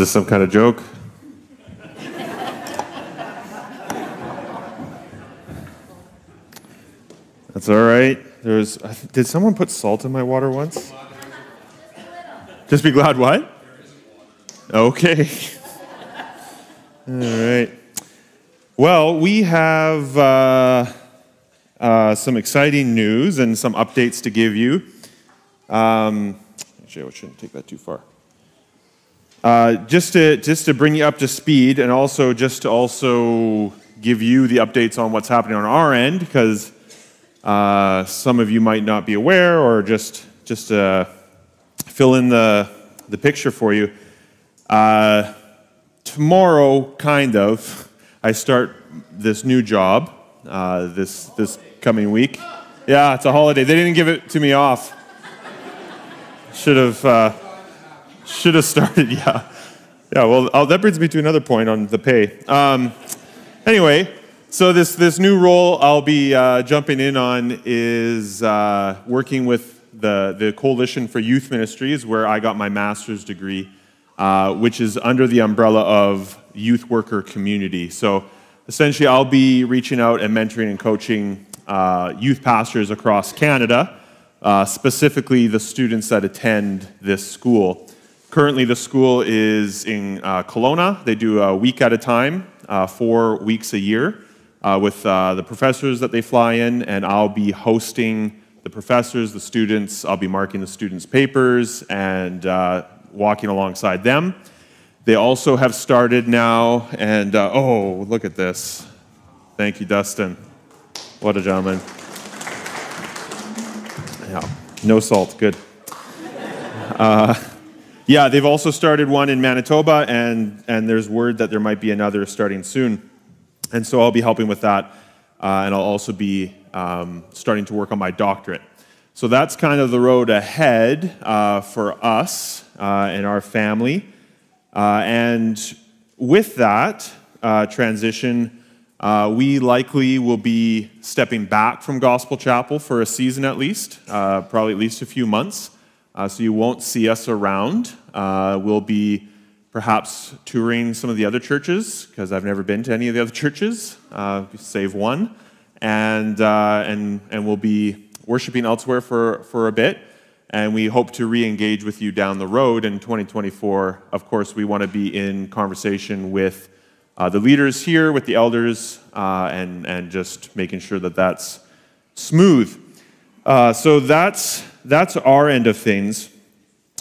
this some kind of joke? That's all right. There's. Did someone put salt in my water once? Just be glad what? Okay. All right. Well, we have uh, uh, some exciting news and some updates to give you. Um, actually, I shouldn't take that too far. Uh, just to just to bring you up to speed, and also just to also give you the updates on what's happening on our end, because uh, some of you might not be aware, or just just to fill in the the picture for you. Uh, tomorrow, kind of, I start this new job uh, this this coming week. Yeah, it's a holiday. They didn't give it to me off. Should have uh, should have started. Yeah, yeah. Well, oh, that brings me to another point on the pay. Um, anyway, so this this new role I'll be uh, jumping in on is uh, working with the the Coalition for Youth Ministries, where I got my master's degree, uh, which is under the umbrella of youth worker community. So essentially, I'll be reaching out and mentoring and coaching uh, youth pastors across Canada uh, specifically the students that attend this school. Currently, the school is in uh, Kelowna. They do a week at a time, uh, four weeks a year, uh, with uh, the professors that they fly in, and I'll be hosting the professors, the students. I'll be marking the students' papers and uh, walking alongside them. They also have started now, and oh, look at this. Thank you, Dustin. What a gentleman. Yeah, no salt, good. Yeah, they've also started one in Manitoba, and, and there's word that there might be another starting soon. And so I'll be helping with that, uh, and I'll also be um, starting to work on my doctorate. So that's kind of the road ahead uh, for us uh, and our family. Uh, and with that uh, transition, uh, we likely will be stepping back from Gospel Chapel for a season at least, uh, probably at least a few months. So you won't see us around. Uh, we'll be perhaps touring some of the other churches because I've never been to any of the other churches, uh, save one, and uh, and and we'll be worshiping elsewhere for for a bit. And we hope to re-engage with you down the road in 2024. Of course, we want to be in conversation with uh, the leaders here with the elders uh, and, and just making sure that that's smooth. Uh, so that's, that's our end of things.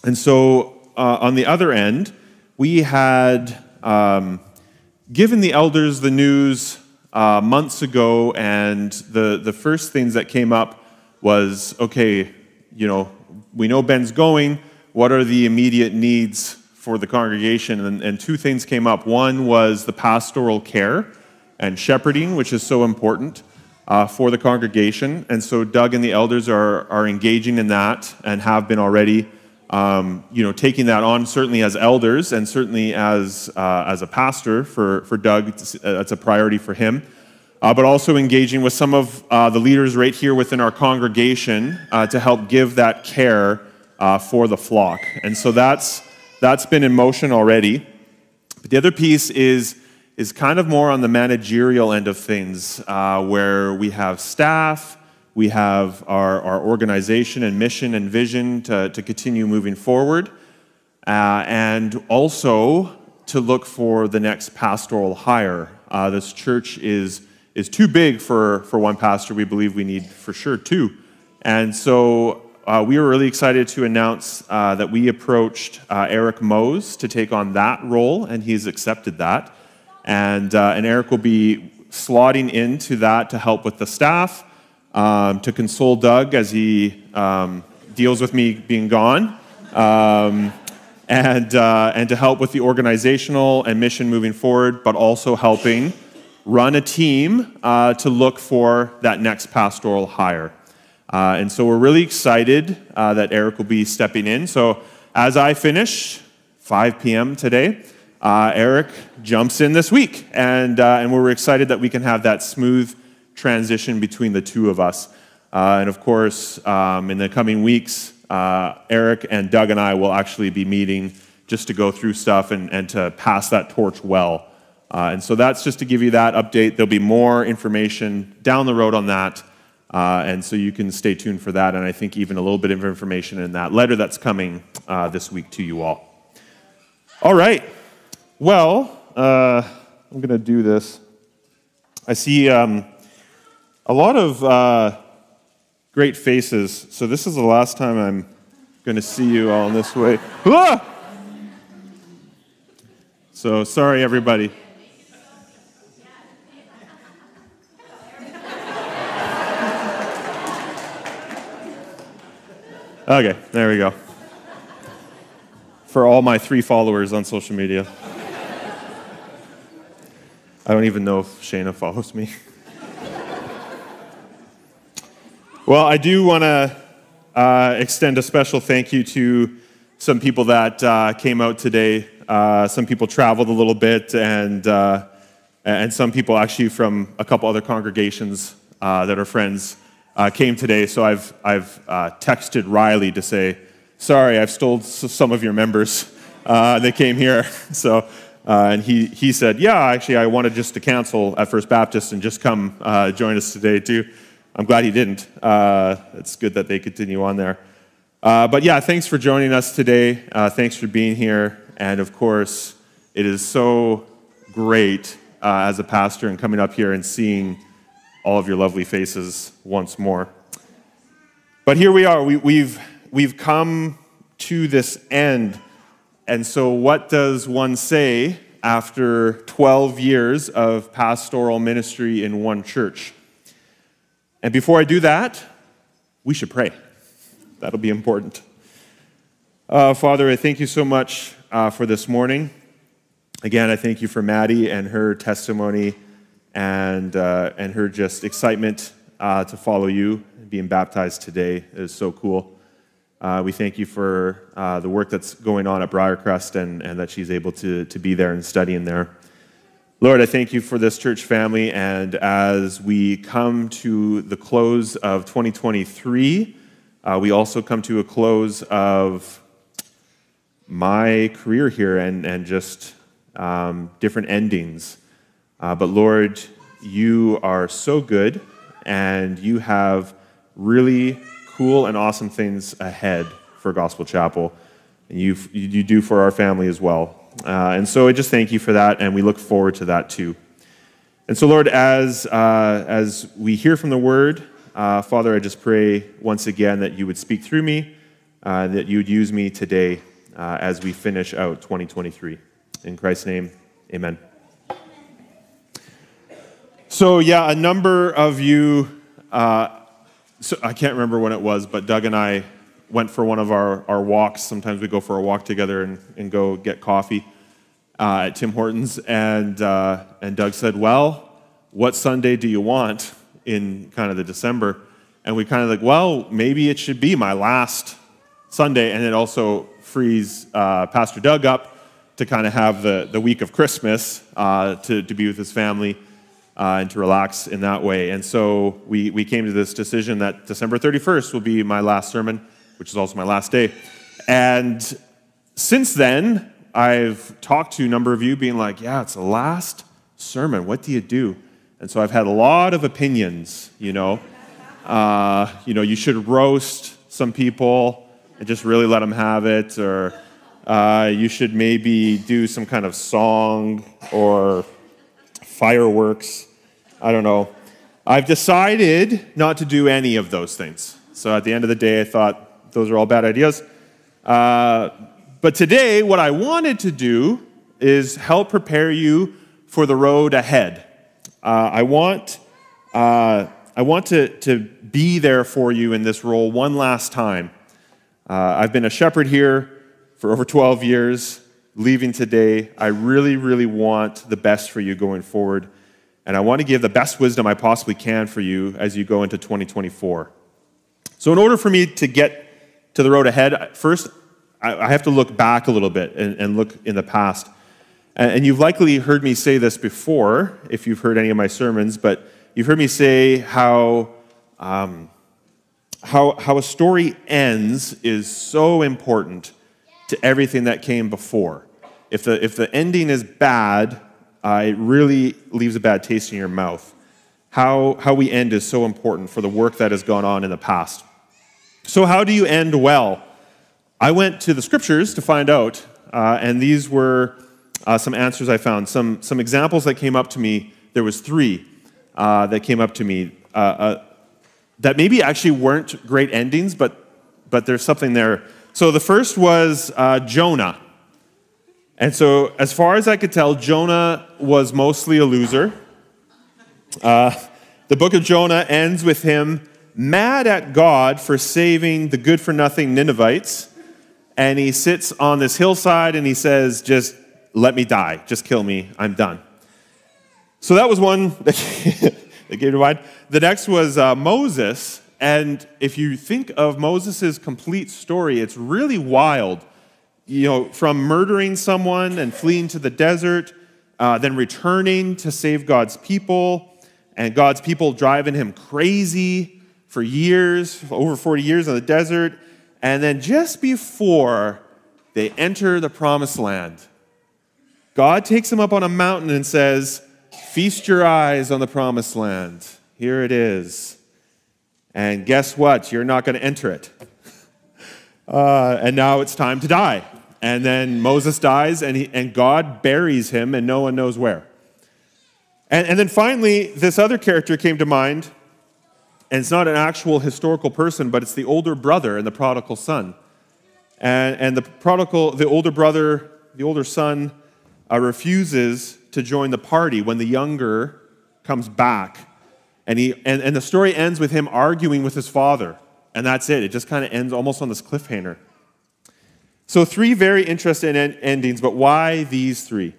And so uh, on the other end, we had um, given the elders the news uh, months ago, and the, the first things that came up was okay, you know, we know Ben's going. What are the immediate needs for the congregation, and, and two things came up. One was the pastoral care and shepherding, which is so important uh, for the congregation. And so Doug and the elders are, are engaging in that and have been already, um, you know, taking that on certainly as elders and certainly as, uh, as a pastor for, for Doug. That's a priority for him. Uh, but also engaging with some of uh, the leaders right here within our congregation uh, to help give that care uh, for the flock. And so that's that's been in motion already. But the other piece is, is kind of more on the managerial end of things, uh, where we have staff, we have our, our organization and mission and vision to, to continue moving forward, uh, and also to look for the next pastoral hire. Uh, this church is, is too big for, for one pastor. We believe we need for sure two. And so uh, we were really excited to announce uh, that we approached uh, Eric Mose to take on that role, and he's accepted that. And, uh, and Eric will be slotting into that to help with the staff, um, to console Doug as he um, deals with me being gone, um, and, uh, and to help with the organizational and mission moving forward, but also helping run a team uh, to look for that next pastoral hire. Uh, and so we're really excited uh, that Eric will be stepping in. So as I finish, 5 p.m. today, uh, Eric jumps in this week. And, uh, and we're excited that we can have that smooth transition between the two of us. Uh, and of course, um, in the coming weeks, uh, Eric and Doug and I will actually be meeting just to go through stuff and, and to pass that torch well. Uh, and so that's just to give you that update. There'll be more information down the road on that. Uh, and so you can stay tuned for that. And I think even a little bit of information in that letter that's coming uh, this week to you all. All right. Well, uh, I'm going to do this. I see um, a lot of uh, great faces. So this is the last time I'm going to see you all in this way. Ah! So sorry, everybody. Okay, there we go. For all my three followers on social media. I don't even know if Shayna follows me. well, I do want to uh, extend a special thank you to some people that uh, came out today. Uh, some people traveled a little bit, and, uh, and some people actually from a couple other congregations uh, that are friends uh, came today, so I've, I've texted Riley to say, sorry, I've stole some of your members. They came here. So, and he, he said, yeah, actually, I wanted just to cancel at First Baptist and just come join us today, too. I'm glad he didn't. Uh, it's good that they continue on there. Uh, but yeah, thanks for joining us today. Uh, thanks for being here. And of course, it is so great uh, as a pastor and coming up here and seeing all of your lovely faces once more. But here we are. We, we've, we've come to this end. And so, what does one say after 12 years of pastoral ministry in one church? And before I do that, we should pray. That'll be important. Uh, Father, I thank you so much uh, for this morning. Again, I thank you for Maddie and her testimony and, uh, and her just excitement uh, to follow you. Being baptized today is so cool. Uh, we thank you for uh, the work that's going on at Briercrest and, and that she's able to, to be there and study in there. Lord, I thank you for this church family. And as we come to the close of 2023, uh, we also come to a close of my career here and, and just um, different endings. Uh, but Lord, you are so good, and you have really cool and awesome things ahead for Gospel Chapel, and you you do for our family as well. Uh, and so I just thank you for that, and we look forward to that too. And so, Lord, as uh, as we hear from the Word, uh, Father, I just pray once again that you would speak through me, uh, that you would use me today uh, as we finish out 2023. In Christ's name, Amen. So, yeah, a number of you, uh, so I can't remember when it was, but Doug and I went for one of our, our walks. Sometimes we go for a walk together and, and go get coffee uh, at Tim Hortons. And, uh, and Doug said, Well, what Sunday do you want in kind of the December? And we kind of like, Well, maybe it should be my last Sunday. And it also frees uh, Pastor Doug up to kind of have the, the week of Christmas uh, to, to be with his family uh, and to relax in that way. And so we, we came to this decision that December 31st will be my last sermon, which is also my last day. And since then, I've talked to a number of you being like, yeah, it's the last sermon. What do you do? And so I've had a lot of opinions, you know. Uh, you know, you should roast some people and just really let them have it, or uh, you should maybe do some kind of song or fireworks I don't know. I've decided not to do any of those things. So at the end of the day, I thought those are all bad ideas. Uh, but today, what I wanted to do is help prepare you for the road ahead. Uh, I want, uh, I want to, to be there for you in this role one last time. Uh, I've been a shepherd here for over 12 years, leaving today. I really, really want the best for you going forward and I want to give the best wisdom I possibly can for you as you go into 2024. So, in order for me to get to the road ahead, first, I have to look back a little bit and, look in the past. And you've likely heard me say this before, if you've heard any of my sermons, but you've heard me say how, um, how, how a story ends is so important to everything that came before. If the, if the ending is bad, uh, it really leaves a bad taste in your mouth. How, how we end is so important for the work that has gone on in the past. So, how do you end well? I went to the scriptures to find out, uh, and these were uh, some answers I found. Some, some examples that came up to me. There was three uh, that came up to me uh, uh, that maybe actually weren't great endings, but, but there's something there. So the first was uh, Jonah. And so, as far as I could tell, Jonah was mostly a loser. The book of Jonah ends with him mad at God for saving the good for nothing Ninevites. And he sits on this hillside and he says, Just let me die. Just kill me. I'm done. So that was one that came to mind. The next was uh, Moses. And if you think of Moses' complete story, it's really wild. You know, from murdering someone and fleeing to the desert, uh, then returning to save God's people, and God's people driving him crazy for years, over 40 years in the desert. And then just before they enter the promised land, God takes them up on a mountain and says, Feast your eyes on the promised land. Here it is. And guess what? You're not going to enter it. Uh, and now it's time to die. And then Moses dies, and, he, and God buries him, and no one knows where. And, and then finally, this other character came to mind, and it's not an actual historical person, but it's the older brother and the prodigal son. And, and the prodigal, the older brother, the older son, uh, refuses to join the party when the younger comes back and, he, and, and the story ends with him arguing with his father. And that's it. It just kind of ends almost on this cliffhanger. So, three very interesting en- endings, but why these three?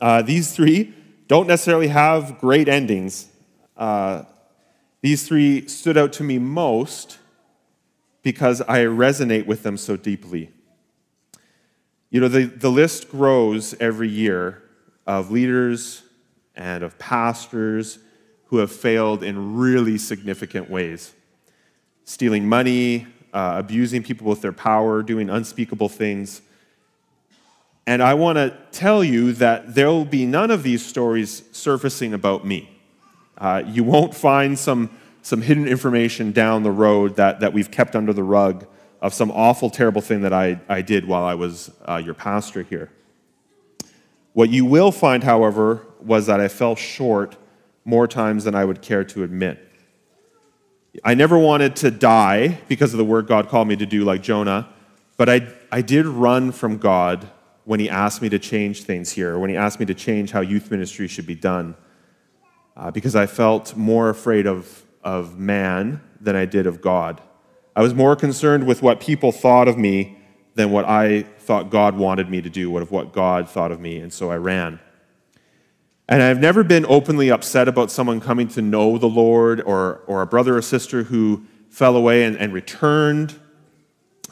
Uh, these three don't necessarily have great endings. Uh, these three stood out to me most because I resonate with them so deeply. You know, the, the list grows every year of leaders and of pastors who have failed in really significant ways stealing money, uh, abusing people with their power, doing unspeakable things. And I want to tell you that there will be none of these stories surfacing about me. Uh, you won't find some, some hidden information down the road that, that we've kept under the rug of some awful, terrible thing that I, I did while I was uh, your pastor here. What you will find, however, was that I fell short more times than I would care to admit. I never wanted to die because of the work God called me to do, like Jonah, but I, I did run from God when He asked me to change things here, when He asked me to change how youth ministry should be done, uh, because I felt more afraid of, of man than I did of God. I was more concerned with what people thought of me than what I thought God wanted me to do, what of what God thought of me, and so I ran. And I've never been openly upset about someone coming to know the Lord or, or a brother or sister who fell away and, and returned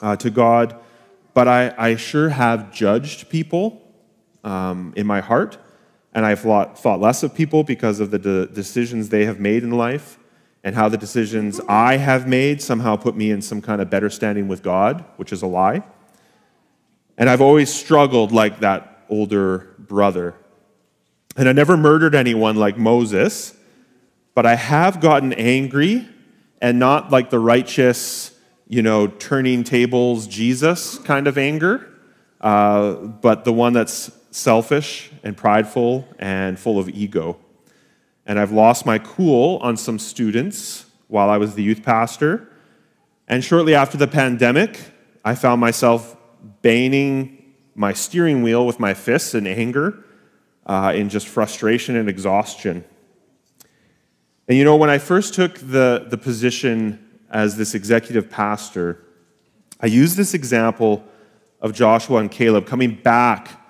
uh, to God, but I, I sure have judged people um, in my heart, and I've thought, less of people because of the de- decisions they have made in life and how the decisions I have made somehow put me in some kind of better standing with God, which is a lie. And I've always struggled like that older brother and I never murdered anyone like Moses, but I have gotten angry and not like the righteous, you know, turning tables Jesus kind of anger, uh, but the one that's selfish and prideful and full of ego. And I've lost my cool on some students while I was the youth pastor. And shortly after the pandemic, I found myself banging my steering wheel with my fists in anger uh, in just frustration and exhaustion. And you know, when I first took the, the position as this executive pastor, I used this example of Joshua and Caleb coming back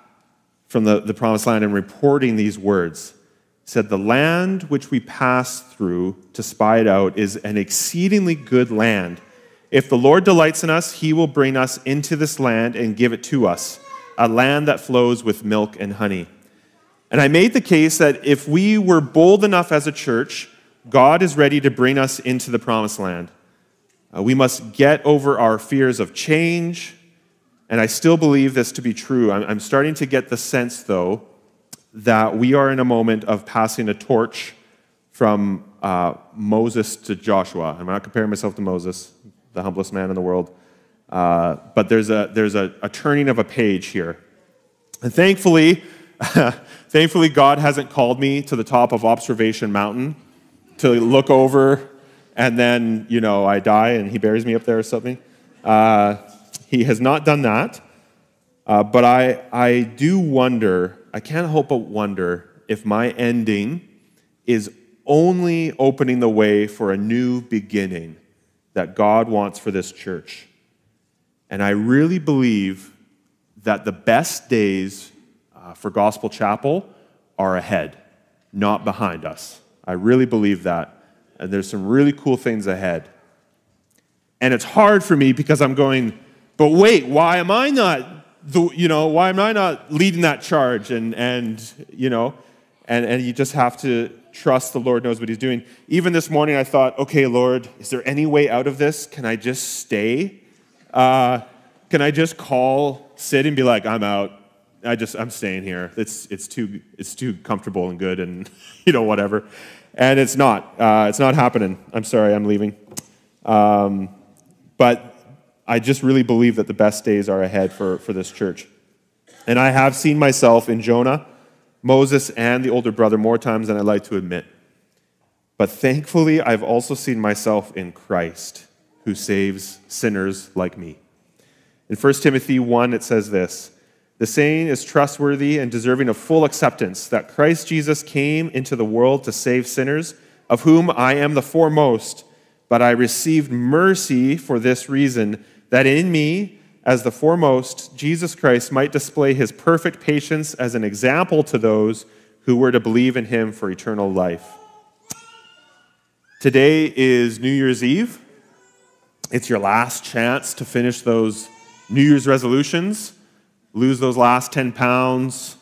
from the, the promised land and reporting these words. He said, The land which we passed through to spy it out is an exceedingly good land. If the Lord delights in us, he will bring us into this land and give it to us, a land that flows with milk and honey. And I made the case that if we were bold enough as a church, God is ready to bring us into the promised land. Uh, we must get over our fears of change And I still believe this to be true. I'm, I'm starting to get the sense, though, that we are in a moment of passing a torch from uh, Moses to Joshua. I'm not comparing myself to Moses, the humblest man in the world. Uh, but there's, a, there's a, a turning of a page here. And thankfully, thankfully, God hasn't called me to the top of Observation Mountain to look over and then, you know, I die and he buries me up there or something. Uh, he has not done that. Uh, but I, I do wonder, I can't help but wonder if my ending is only opening the way for a new beginning that God wants for this church. And I really believe that the best days uh, for Gospel Chapel are ahead, not behind us. I really believe that. And there's some really cool things ahead. And it's hard for me because I'm going, but wait, why am I not the, you know, why am I not leading that charge? And, and you know, and, and you just have to trust the Lord knows what he's doing. Even this morning, I thought, okay, Lord, is there any way out of this? Can I just stay? Uh, can I just call Sid and be like, I'm out. I just, I'm staying here. It's, it's, too, it's too comfortable and good and, you know, whatever. And it's not. Uh, it's not happening. I'm sorry, I'm leaving. Um, but I just really believe that the best days are ahead for, for this church. And I have seen myself in Jonah, Moses, and the older brother more times than I like to admit. But thankfully, I've also seen myself in Christ, who saves sinners like me. In 1 Timothy 1, it says this The saying is trustworthy and deserving of full acceptance that Christ Jesus came into the world to save sinners, of whom I am the foremost. But I received mercy for this reason that in me, as the foremost, Jesus Christ might display his perfect patience as an example to those who were to believe in him for eternal life. Today is New Year's Eve. It's your last chance to finish those New Year's resolutions, lose those last 10 pounds,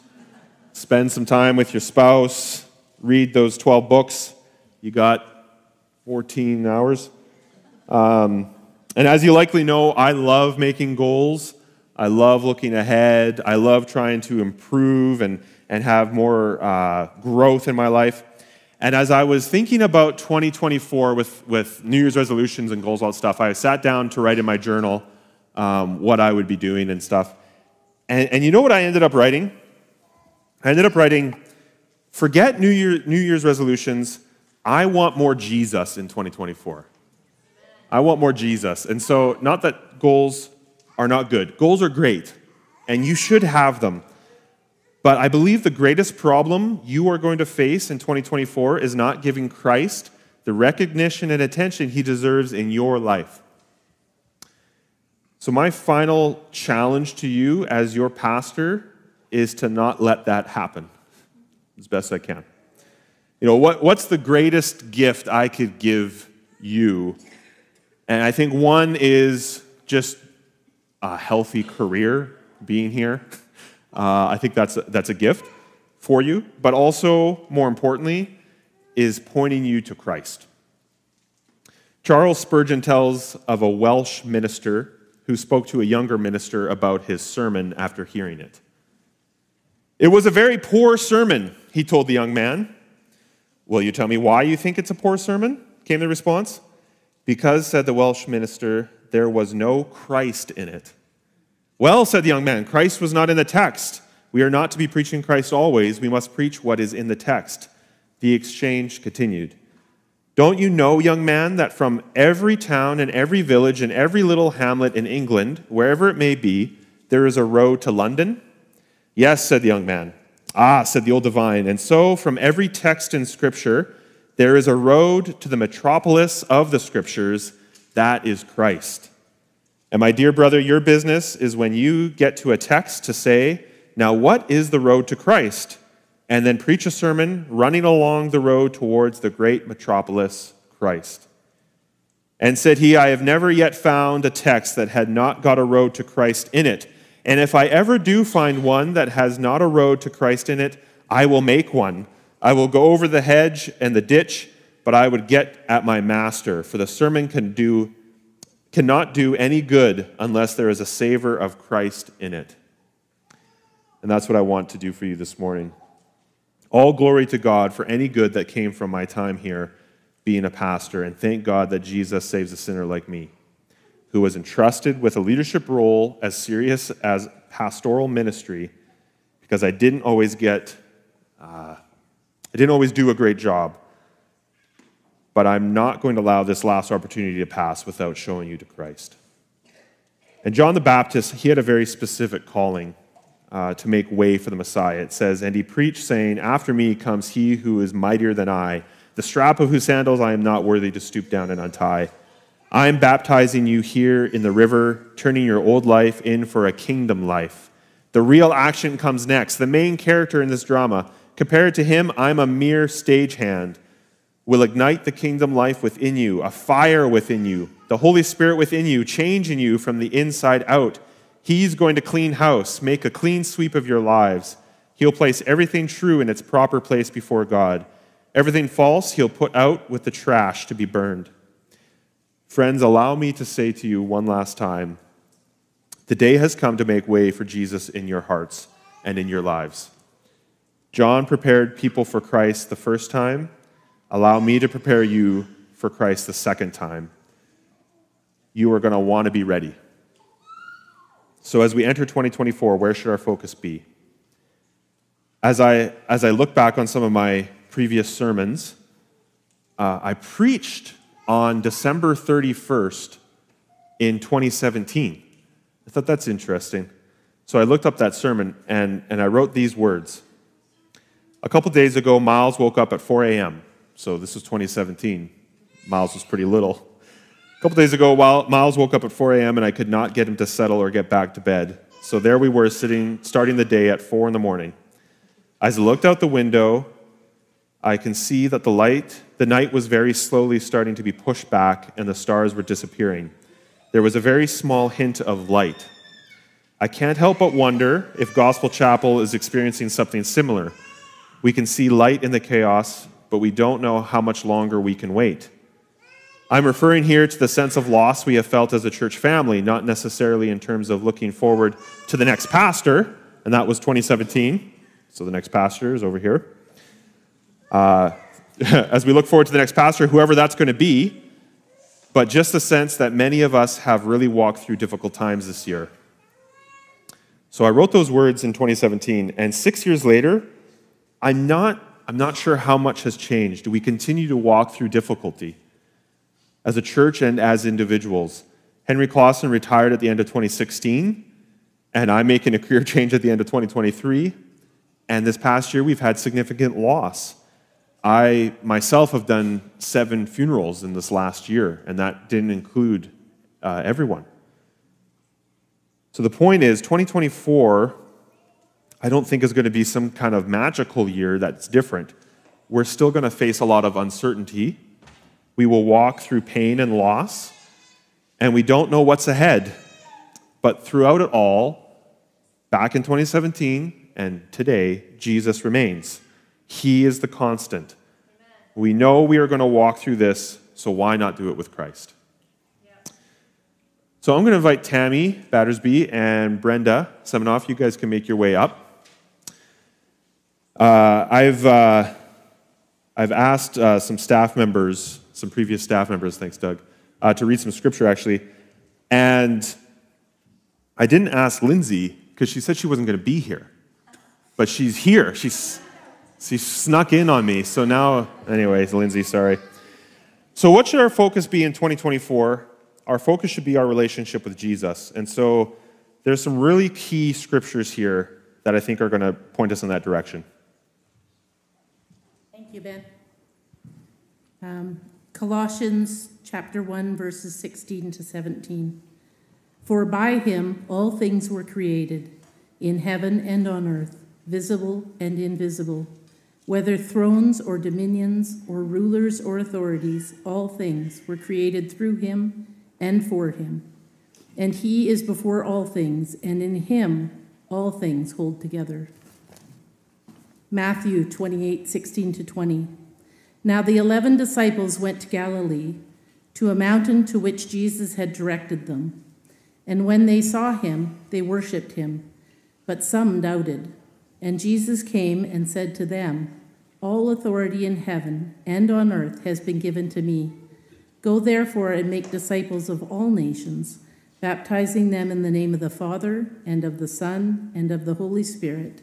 spend some time with your spouse, read those 12 books. You got 14 hours. Um, and as you likely know, I love making goals. I love looking ahead. I love trying to improve and, and have more uh, growth in my life. And as I was thinking about 2024 with, with New Year's resolutions and goals, all that stuff, I sat down to write in my journal um, what I would be doing and stuff. And, and you know what I ended up writing? I ended up writing, forget New, Year, New Year's resolutions. I want more Jesus in 2024. I want more Jesus. And so, not that goals are not good, goals are great, and you should have them. But I believe the greatest problem you are going to face in 2024 is not giving Christ the recognition and attention he deserves in your life. So, my final challenge to you as your pastor is to not let that happen as best I can. You know, what, what's the greatest gift I could give you and I think one is just a healthy career being here. Uh, I think that's a, that's a gift for you, but also, more importantly, is pointing you to Christ. Charles Spurgeon tells of a Welsh minister who spoke to a younger minister about his sermon after hearing it. It was a very poor sermon, he told the young man. Will you tell me why you think it's a poor sermon? came the response. Because, said the Welsh minister, there was no Christ in it. Well, said the young man, Christ was not in the text. We are not to be preaching Christ always. We must preach what is in the text. The exchange continued. Don't you know, young man, that from every town and every village and every little hamlet in England, wherever it may be, there is a road to London? Yes, said the young man. Ah, said the old divine. And so, from every text in Scripture, there is a road to the metropolis of the scriptures, that is Christ. And my dear brother, your business is when you get to a text to say, Now, what is the road to Christ? And then preach a sermon running along the road towards the great metropolis, Christ. And said he, I have never yet found a text that had not got a road to Christ in it. And if I ever do find one that has not a road to Christ in it, I will make one I will go over the hedge and the ditch, but I would get at my master, for the sermon can do cannot do any good unless there is a savor of Christ in it. And that's what I want to do for you this morning. All glory to God for any good that came from my time here being a pastor, and thank God that Jesus saves a sinner like me, who was entrusted with a leadership role as serious as pastoral ministry, because I didn't always get, uh, I didn't always do a great job. But I'm not going to allow this last opportunity to pass without showing you to Christ. And John the Baptist, he had a very specific calling uh, to make way for the Messiah. It says, And he preached, saying, After me comes he who is mightier than I, the strap of whose sandals I am not worthy to stoop down and untie. I am baptizing you here in the river, turning your old life in for a kingdom life. The real action comes next. The main character in this drama, compared to him, I'm a mere stagehand, will ignite the kingdom life within you, a fire within you, the Holy Spirit within you, changing you from the inside out. He's going to clean house, make a clean sweep of your lives. He'll place everything true in its proper place before God. Everything false, he'll put out with the trash to be burned. Friends, allow me to say to you one last time the day has come to make way for Jesus in your hearts and in your lives. John prepared people for Christ the first time. Allow me to prepare you for Christ the second time. You are going to want to be ready. So, as we enter 2024, where should our focus be? As I, as I look back on some of my previous sermons, uh, I preached on December 31st in 2017. I thought that's interesting. So I looked up that sermon and, and I wrote these words. A couple days ago, Miles woke up at 4 a.m. So this was 2017. Miles was pretty little. A couple days ago, Miles woke up at 4 a.m. and I could not get him to settle or get back to bed. So there we were sitting, starting the day at 4 in the morning. As I looked out the window, I can see that the light, the night was very slowly starting to be pushed back and the stars were disappearing. There was a very small hint of light. I can't help but wonder if Gospel Chapel is experiencing something similar. We can see light in the chaos, but we don't know how much longer we can wait. I'm referring here to the sense of loss we have felt as a church family, not necessarily in terms of looking forward to the next pastor, and that was 2017. So the next pastor is over here. Uh, as we look forward to the next pastor, whoever that's going to be, but just the sense that many of us have really walked through difficult times this year. So I wrote those words in 2017, and six years later, I'm not, I'm not sure how much has changed. We continue to walk through difficulty? as a church and as individuals. Henry Clausen retired at the end of 2016, and I'm making a career change at the end of 2023. And this past year, we've had significant loss. I myself have done seven funerals in this last year, and that didn't include uh, everyone. So the point is, 2024, I don't think is going to be some kind of magical year that's different. We're still going to face a lot of uncertainty we will walk through pain and loss, and we don't know what's ahead. But throughout it all, back in 2017 and today, Jesus remains. He is the constant. Amen. We know we are going to walk through this, so why not do it with Christ? So I'm going to invite Tammy Battersby and Brenda Semenoff. You guys can make your way up. Uh, I've, uh, I've asked uh, some staff members some previous staff members, thanks, Doug, uh, to read some scripture actually. And I didn't ask Lindsay because she said she wasn't going to be here. But she's here. She's, she snuck in on me. So now, anyways, Lindsay, sorry. So, what should our focus be in 2024? Our focus should be our relationship with Jesus. And so, there's some really key scriptures here that I think are going to point us in that direction. Thank you, Ben. Um, Colossians chapter 1 verses 16 to 17. For by him all things were created in heaven and on earth, visible and invisible, whether thrones or dominions or rulers or authorities, all things were created through him and for him. And he is before all things, and in him all things hold together. Matthew 28 16 to 20. Now the eleven disciples went to Galilee, to a mountain to which Jesus had directed them. And when they saw him, they worshipped him, but some doubted. And Jesus came and said to them, All authority in heaven and on earth has been given to me. Go therefore and make disciples of all nations, baptizing them in the name of the Father, and of the Son, and of the Holy Spirit,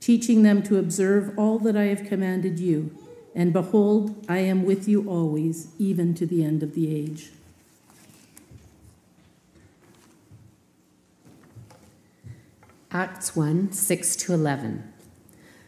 teaching them to observe all that I have commanded you. And behold, I am with you always, even to the end of the age. Acts 1 6 to 11.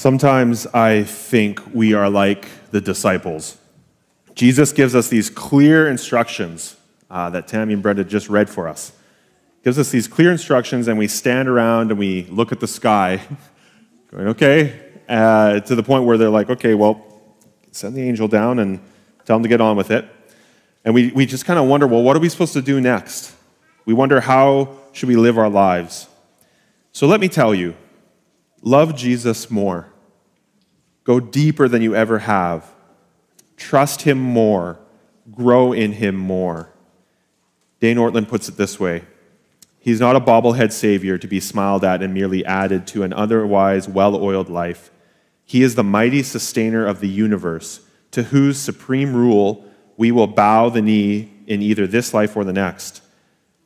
Sometimes I think we are like the disciples. Jesus gives us these clear instructions uh, that Tammy and Brenda just read for us. Gives us these clear instructions, and we stand around and we look at the sky, going, okay, uh, to the point where they're like, okay, well, send the angel down and tell him to get on with it. And we, we just kind of wonder, well, what are we supposed to do next? We wonder, how should we live our lives? So let me tell you, love Jesus more. Go deeper than you ever have. Trust him more. Grow in him more. Dane Ortlund puts it this way He's not a bobblehead savior to be smiled at and merely added to an otherwise well oiled life. He is the mighty sustainer of the universe, to whose supreme rule we will bow the knee in either this life or the next.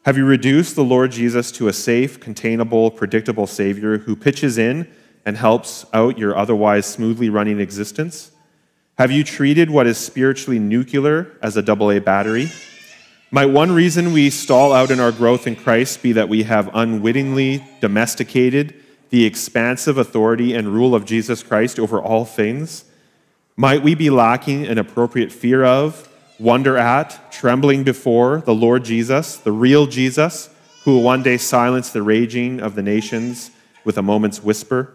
Have you reduced the Lord Jesus to a safe, containable, predictable Savior who pitches in and helps out your otherwise smoothly running existence? Have you treated what is spiritually nuclear as a AA battery? Might one reason we stall out in our growth in Christ be that we have unwittingly domesticated the expansive authority and rule of Jesus Christ over all things? Might we be lacking an appropriate fear of, wonder at, trembling before the Lord Jesus, the real Jesus, who will one day silence the raging of the nations with a moment's whisper?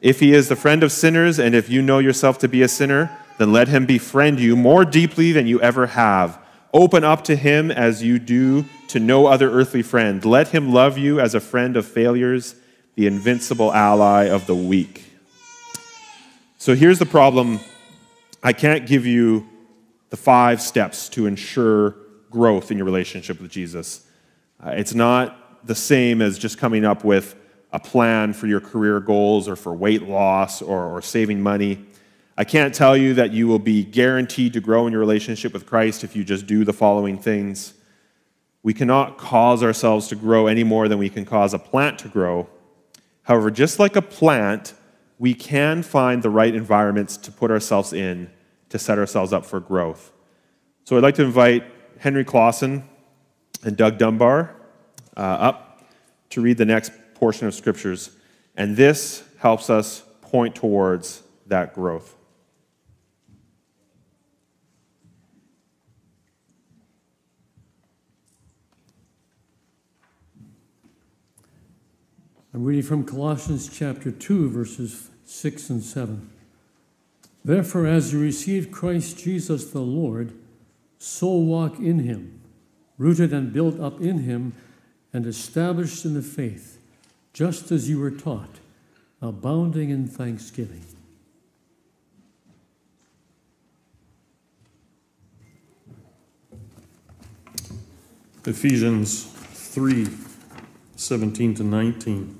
If he is the friend of sinners, and if you know yourself to be a sinner, then let him befriend you more deeply than you ever have. Open up to him as you do to no other earthly friend. Let him love you as a friend of failures, the invincible ally of the weak. So here's the problem I can't give you the five steps to ensure growth in your relationship with Jesus. Uh, it's not the same as just coming up with a plan for your career goals or for weight loss or, or saving money. I can't tell you that you will be guaranteed to grow in your relationship with Christ if you just do the following things. We cannot cause ourselves to grow any more than we can cause a plant to grow. However, just like a plant, we can find the right environments to put ourselves in to set ourselves up for growth. So I'd like to invite Henry Clausen and Doug Dunbar uh, up to read the next portion of scriptures, and this helps us point towards that growth. I'm reading from Colossians chapter 2, verses 6 and 7. Therefore, as you received Christ Jesus the Lord, so walk in him, rooted and built up in him, and established in the faith, just as you were taught, abounding in thanksgiving. Ephesians 3 17 to 19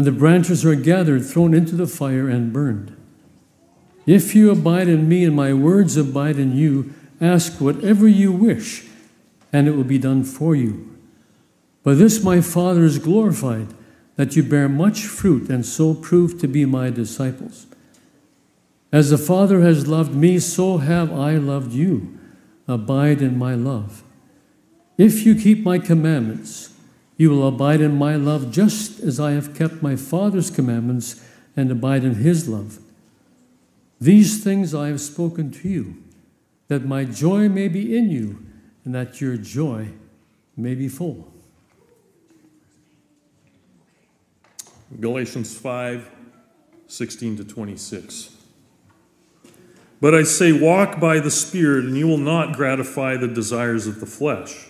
and the branches are gathered, thrown into the fire, and burned. If you abide in me and my words abide in you, ask whatever you wish, and it will be done for you. By this my Father is glorified, that you bear much fruit and so prove to be my disciples. As the Father has loved me, so have I loved you. Abide in my love. If you keep my commandments, you will abide in my love, just as I have kept my Father's commandments and abide in his love. These things I have spoken to you, that my joy may be in you, and that your joy may be full. Galatians 5 16 to 26. But I say, walk by the Spirit, and you will not gratify the desires of the flesh.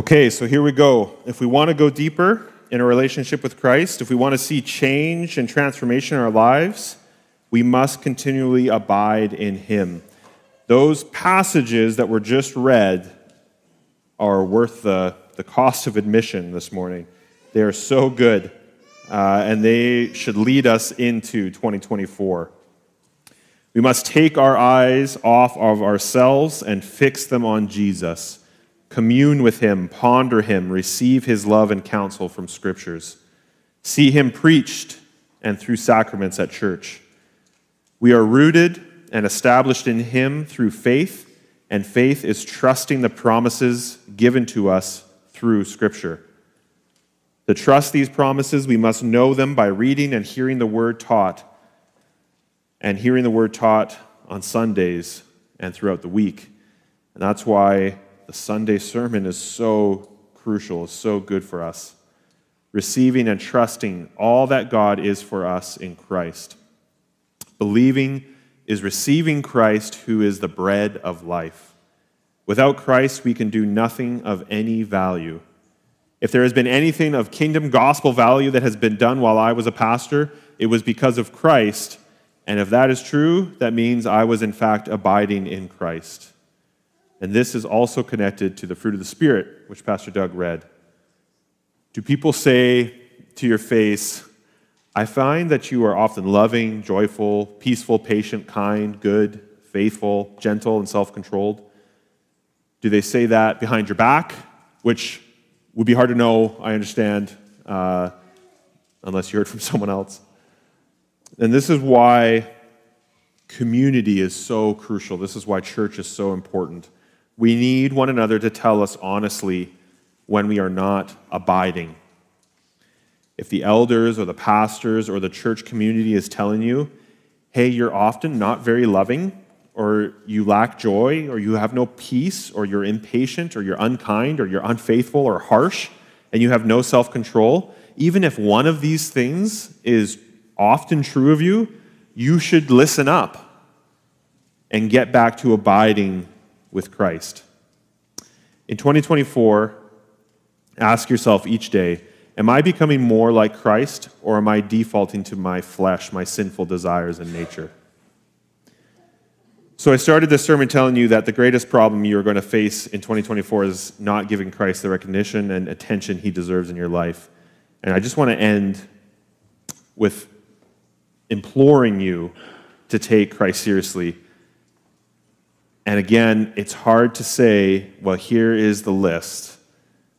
Okay, so here we go. If we want to go deeper in a relationship with Christ, if we want to see change and transformation in our lives, we must continually abide in Him. Those passages that were just read are worth the, the cost of admission this morning. They are so good uh, and they should lead us into 2024. We must take our eyes off of ourselves and fix them on Jesus. Commune with him, ponder him, receive his love and counsel from scriptures. See him preached and through sacraments at church. We are rooted and established in him through faith, and faith is trusting the promises given to us through scripture. To trust these promises, we must know them by reading and hearing the word taught, and hearing the word taught on Sundays and throughout the week. And that's why the Sunday sermon is so crucial, is so good for us. Receiving and trusting all that God is for us in Christ. Believing is receiving Christ, who is the bread of life. Without Christ, we can do nothing of any value. If there has been anything of kingdom gospel value that has been done while I was a pastor, it was because of Christ. And if that is true, that means I was in fact abiding in Christ. And this is also connected to the fruit of the Spirit, which Pastor Doug read. Do people say to your face, I find that you are often loving, joyful, peaceful, patient, kind, good, faithful, gentle, and self controlled? Do they say that behind your back, which would be hard to know, I understand, uh, unless you heard from someone else? And this is why community is so crucial. This is why church is so important. We need one another to tell us honestly when we are not abiding. If the elders or the pastors or the church community is telling you, hey, you're often not very loving, or you lack joy, or you have no peace, or you're impatient, or you're unkind, or you're unfaithful, or harsh, and you have no self control, even if one of these things is often true of you, you should listen up and get back to abiding with Christ. In 2024, ask yourself each day Am I becoming more like Christ, or am I defaulting to my flesh, my sinful desires and nature? So, I started this sermon telling you that the greatest problem you're going to face in 2024 is not giving Christ the recognition and attention he deserves in your life. And I just want to end with imploring you to take Christ seriously. And again, it's hard to say, well, here is the list,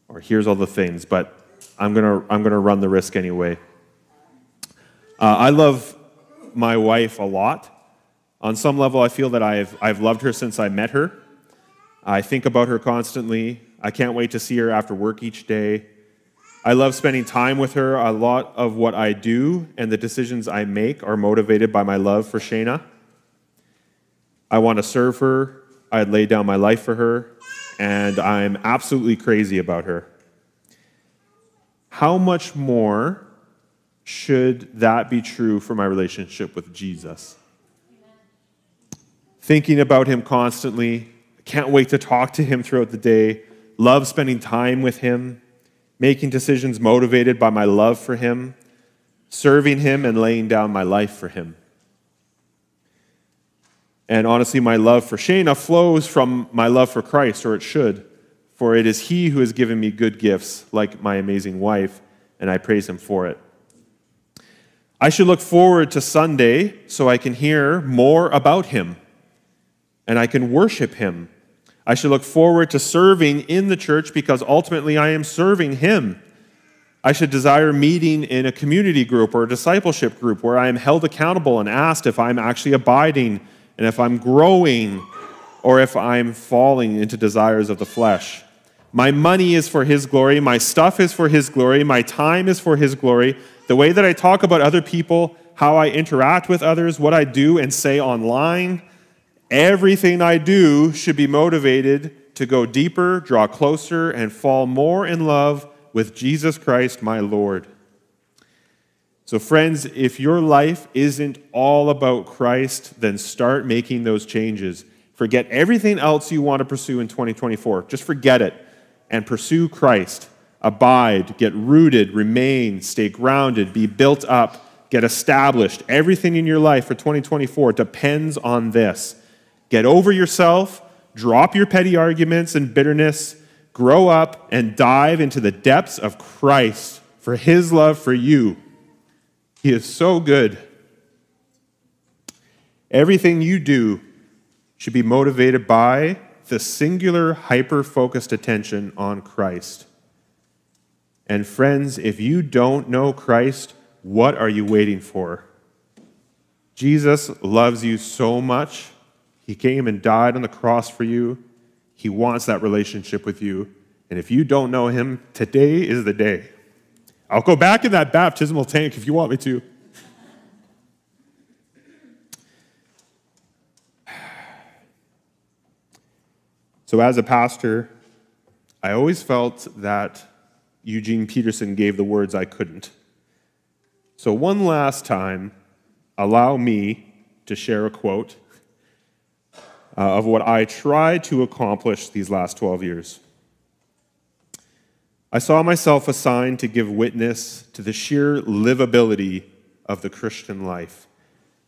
or here's all the things, but I'm going to I'm to run the risk anyway. Uh, I love my wife a lot. On some level, I feel that I've, I've loved her since I met her. I think about her constantly. I can't wait to see her after work each day. I love spending time with her. A lot of what I do and the decisions I make are motivated by my love for Shayna. I want to serve her. I'd lay down my life for her, and I'm absolutely crazy about her. How much more should that be true for my relationship with Jesus? Thinking about him constantly, can't wait to talk to him throughout the day, love spending time with him making decisions motivated by my love for Him, serving Him, and laying down my life for Him. And honestly, my love for Shayna flows from my love for Christ, or it should, for it is He who has given me good gifts, like my amazing wife, and I praise Him for it. I should look forward to Sunday so I can hear more about Him and I can worship Him I should look forward to serving in the church because ultimately I am serving Him. I should desire meeting in a community group or a discipleship group where I am held accountable and asked if I'm actually abiding and if I'm growing or if I'm falling into desires of the flesh. My money is for His glory. My stuff is for His glory. My time is for His glory. The way that I talk about other people, how I interact with others, what I do and say online, Everything I do should be motivated to go deeper, draw closer, and fall more in love with Jesus Christ, my Lord. So, friends, if your life isn't all about Christ, then start making those changes. Forget everything else you want to pursue in 2024. Just forget it and pursue Christ. Abide, get rooted, remain, stay grounded, be built up, get established. Everything in your life for 2024 depends on this. Get over yourself, drop your petty arguments and bitterness, grow up, and dive into the depths of Christ for his love for you. He is so good. Everything you do should be motivated by the singular, hyper focused attention on Christ. And friends, if you don't know Christ, what are you waiting for? Jesus loves you so much he came and died on the cross for you. He wants that relationship with you. And if you don't know him, today is the day. I'll go back in that baptismal tank if you want me to. So, as a pastor, I always felt that Eugene Peterson gave the words I couldn't. So, one last time, allow me to share a quote uh, of what I tried to accomplish these last 12 years. I saw myself assigned to give witness to the sheer livability of the Christian life.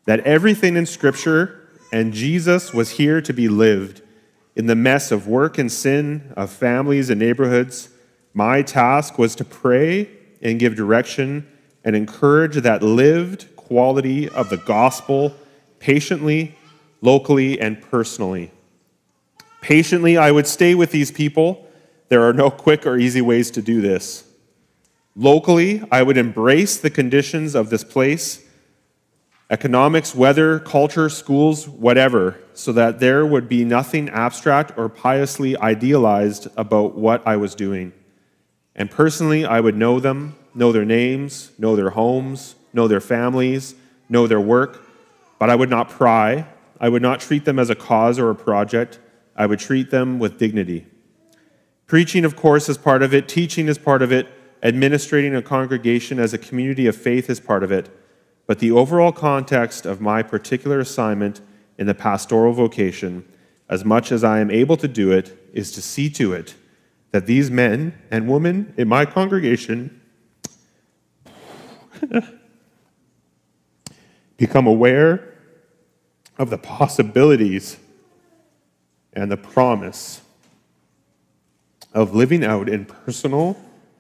That everything in Scripture and Jesus was here to be lived in the mess of work and sin, of families and neighborhoods. My task was to pray and give direction and encourage that lived quality of the gospel patiently locally and personally. Patiently, I would stay with these people. There are no quick or easy ways to do this. Locally, I would embrace the conditions of this place economics, weather, culture, schools, whatever, so that there would be nothing abstract or piously idealized about what I was doing. And personally, I would know them, know their names, know their homes, know their families, know their work, but I would not pry. I would not treat them as a cause or a project. I would treat them with dignity. Preaching, of course, is part of it, teaching is part of it, administrating a congregation as a community of faith is part of it. But the overall context of my particular assignment in the pastoral vocation, as much as I am able to do it, is to see to it that these men and women in my congregation become aware of the possibilities and the promise of living out in personal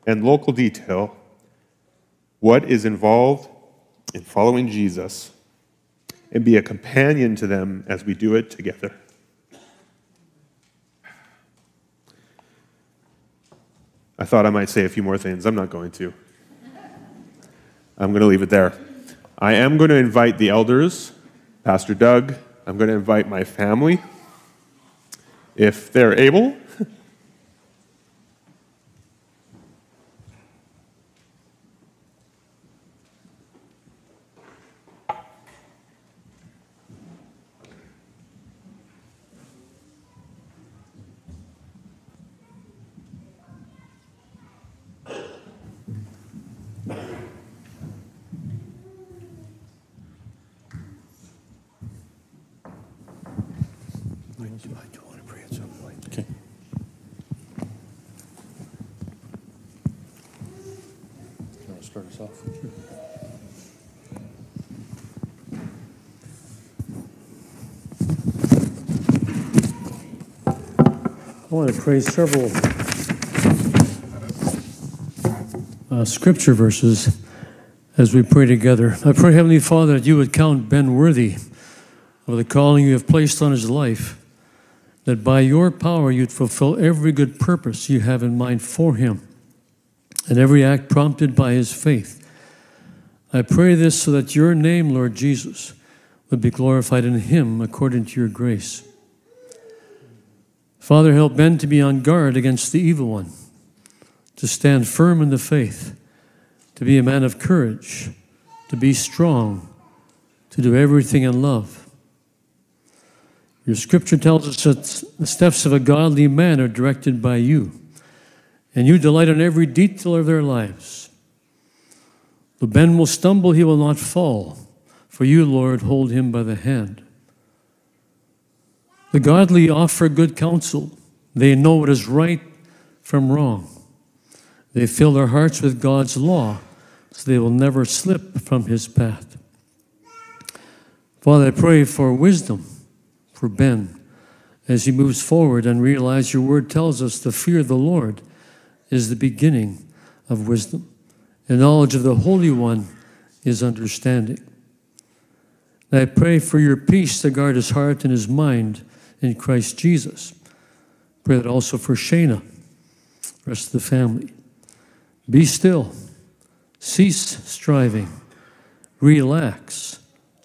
and local detail what is involved in following Jesus and be a companion to them as we do it together. I thought I might say a few more things. I'm not going to. I'm going to leave it there. I am going to invite the elders, Pastor Doug, I'm going to invite my family, if they're able. Okay. You want to start us off? Pray several uh, scripture verses as we pray together. I pray, Heavenly Father, that you would count Ben worthy of the calling you have placed on his life, that by your power you'd fulfill every good purpose you have in mind for him, and every act prompted by his faith. I pray this so that your name, Lord Jesus, would be glorified in him according to your grace. Father, help Ben to be on guard against the evil one, to stand firm in the faith, to be a man of courage, to be strong, to do everything in love. Your scripture tells us that the steps of a godly man are directed by you, and you delight in every detail of their lives. Though Ben will stumble, he will not fall, for you, Lord, hold him by the hand. The godly offer good counsel. They know what is right from wrong. They fill their hearts with God's law, so they will never slip from his path. Father, I pray for wisdom for Ben as he moves forward and realize your word tells us the fear of the Lord is the beginning of wisdom. And knowledge of the Holy One is understanding. And I pray for your peace to guard his heart and his mind in Christ Jesus. Pray that also for Shayna, rest of the family. Be still, cease striving, relax,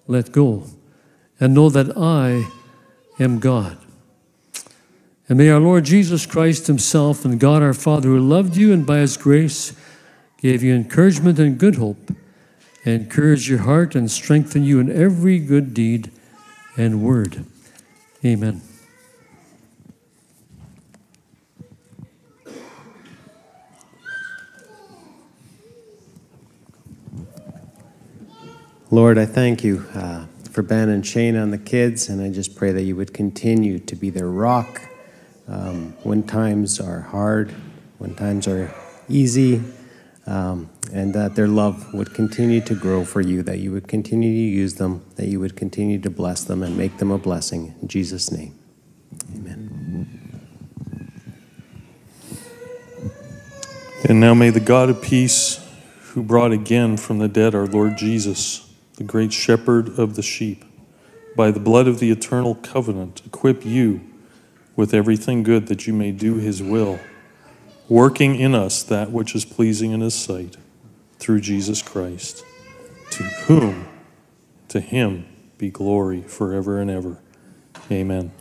let go, and know that I am God. And may our Lord Jesus Christ Himself and God our Father, who loved you and by His grace gave you encouragement and good hope, encourage your heart and strengthen you in every good deed and word. Amen. Lord, I thank you uh, for Ben and Shane and the kids, and I just pray that you would continue to be their rock um, when times are hard, when times are easy, um, and that their love would continue to grow for you, that you would continue to use them, that you would continue to bless them and make them a blessing. In Jesus' name, amen. And now may the God of peace, who brought again from the dead our Lord Jesus, the great shepherd of the sheep, by the blood of the eternal covenant, equip you with everything good that you may do his will, working in us that which is pleasing in his sight, through Jesus Christ, to whom, to him, be glory forever and ever. Amen.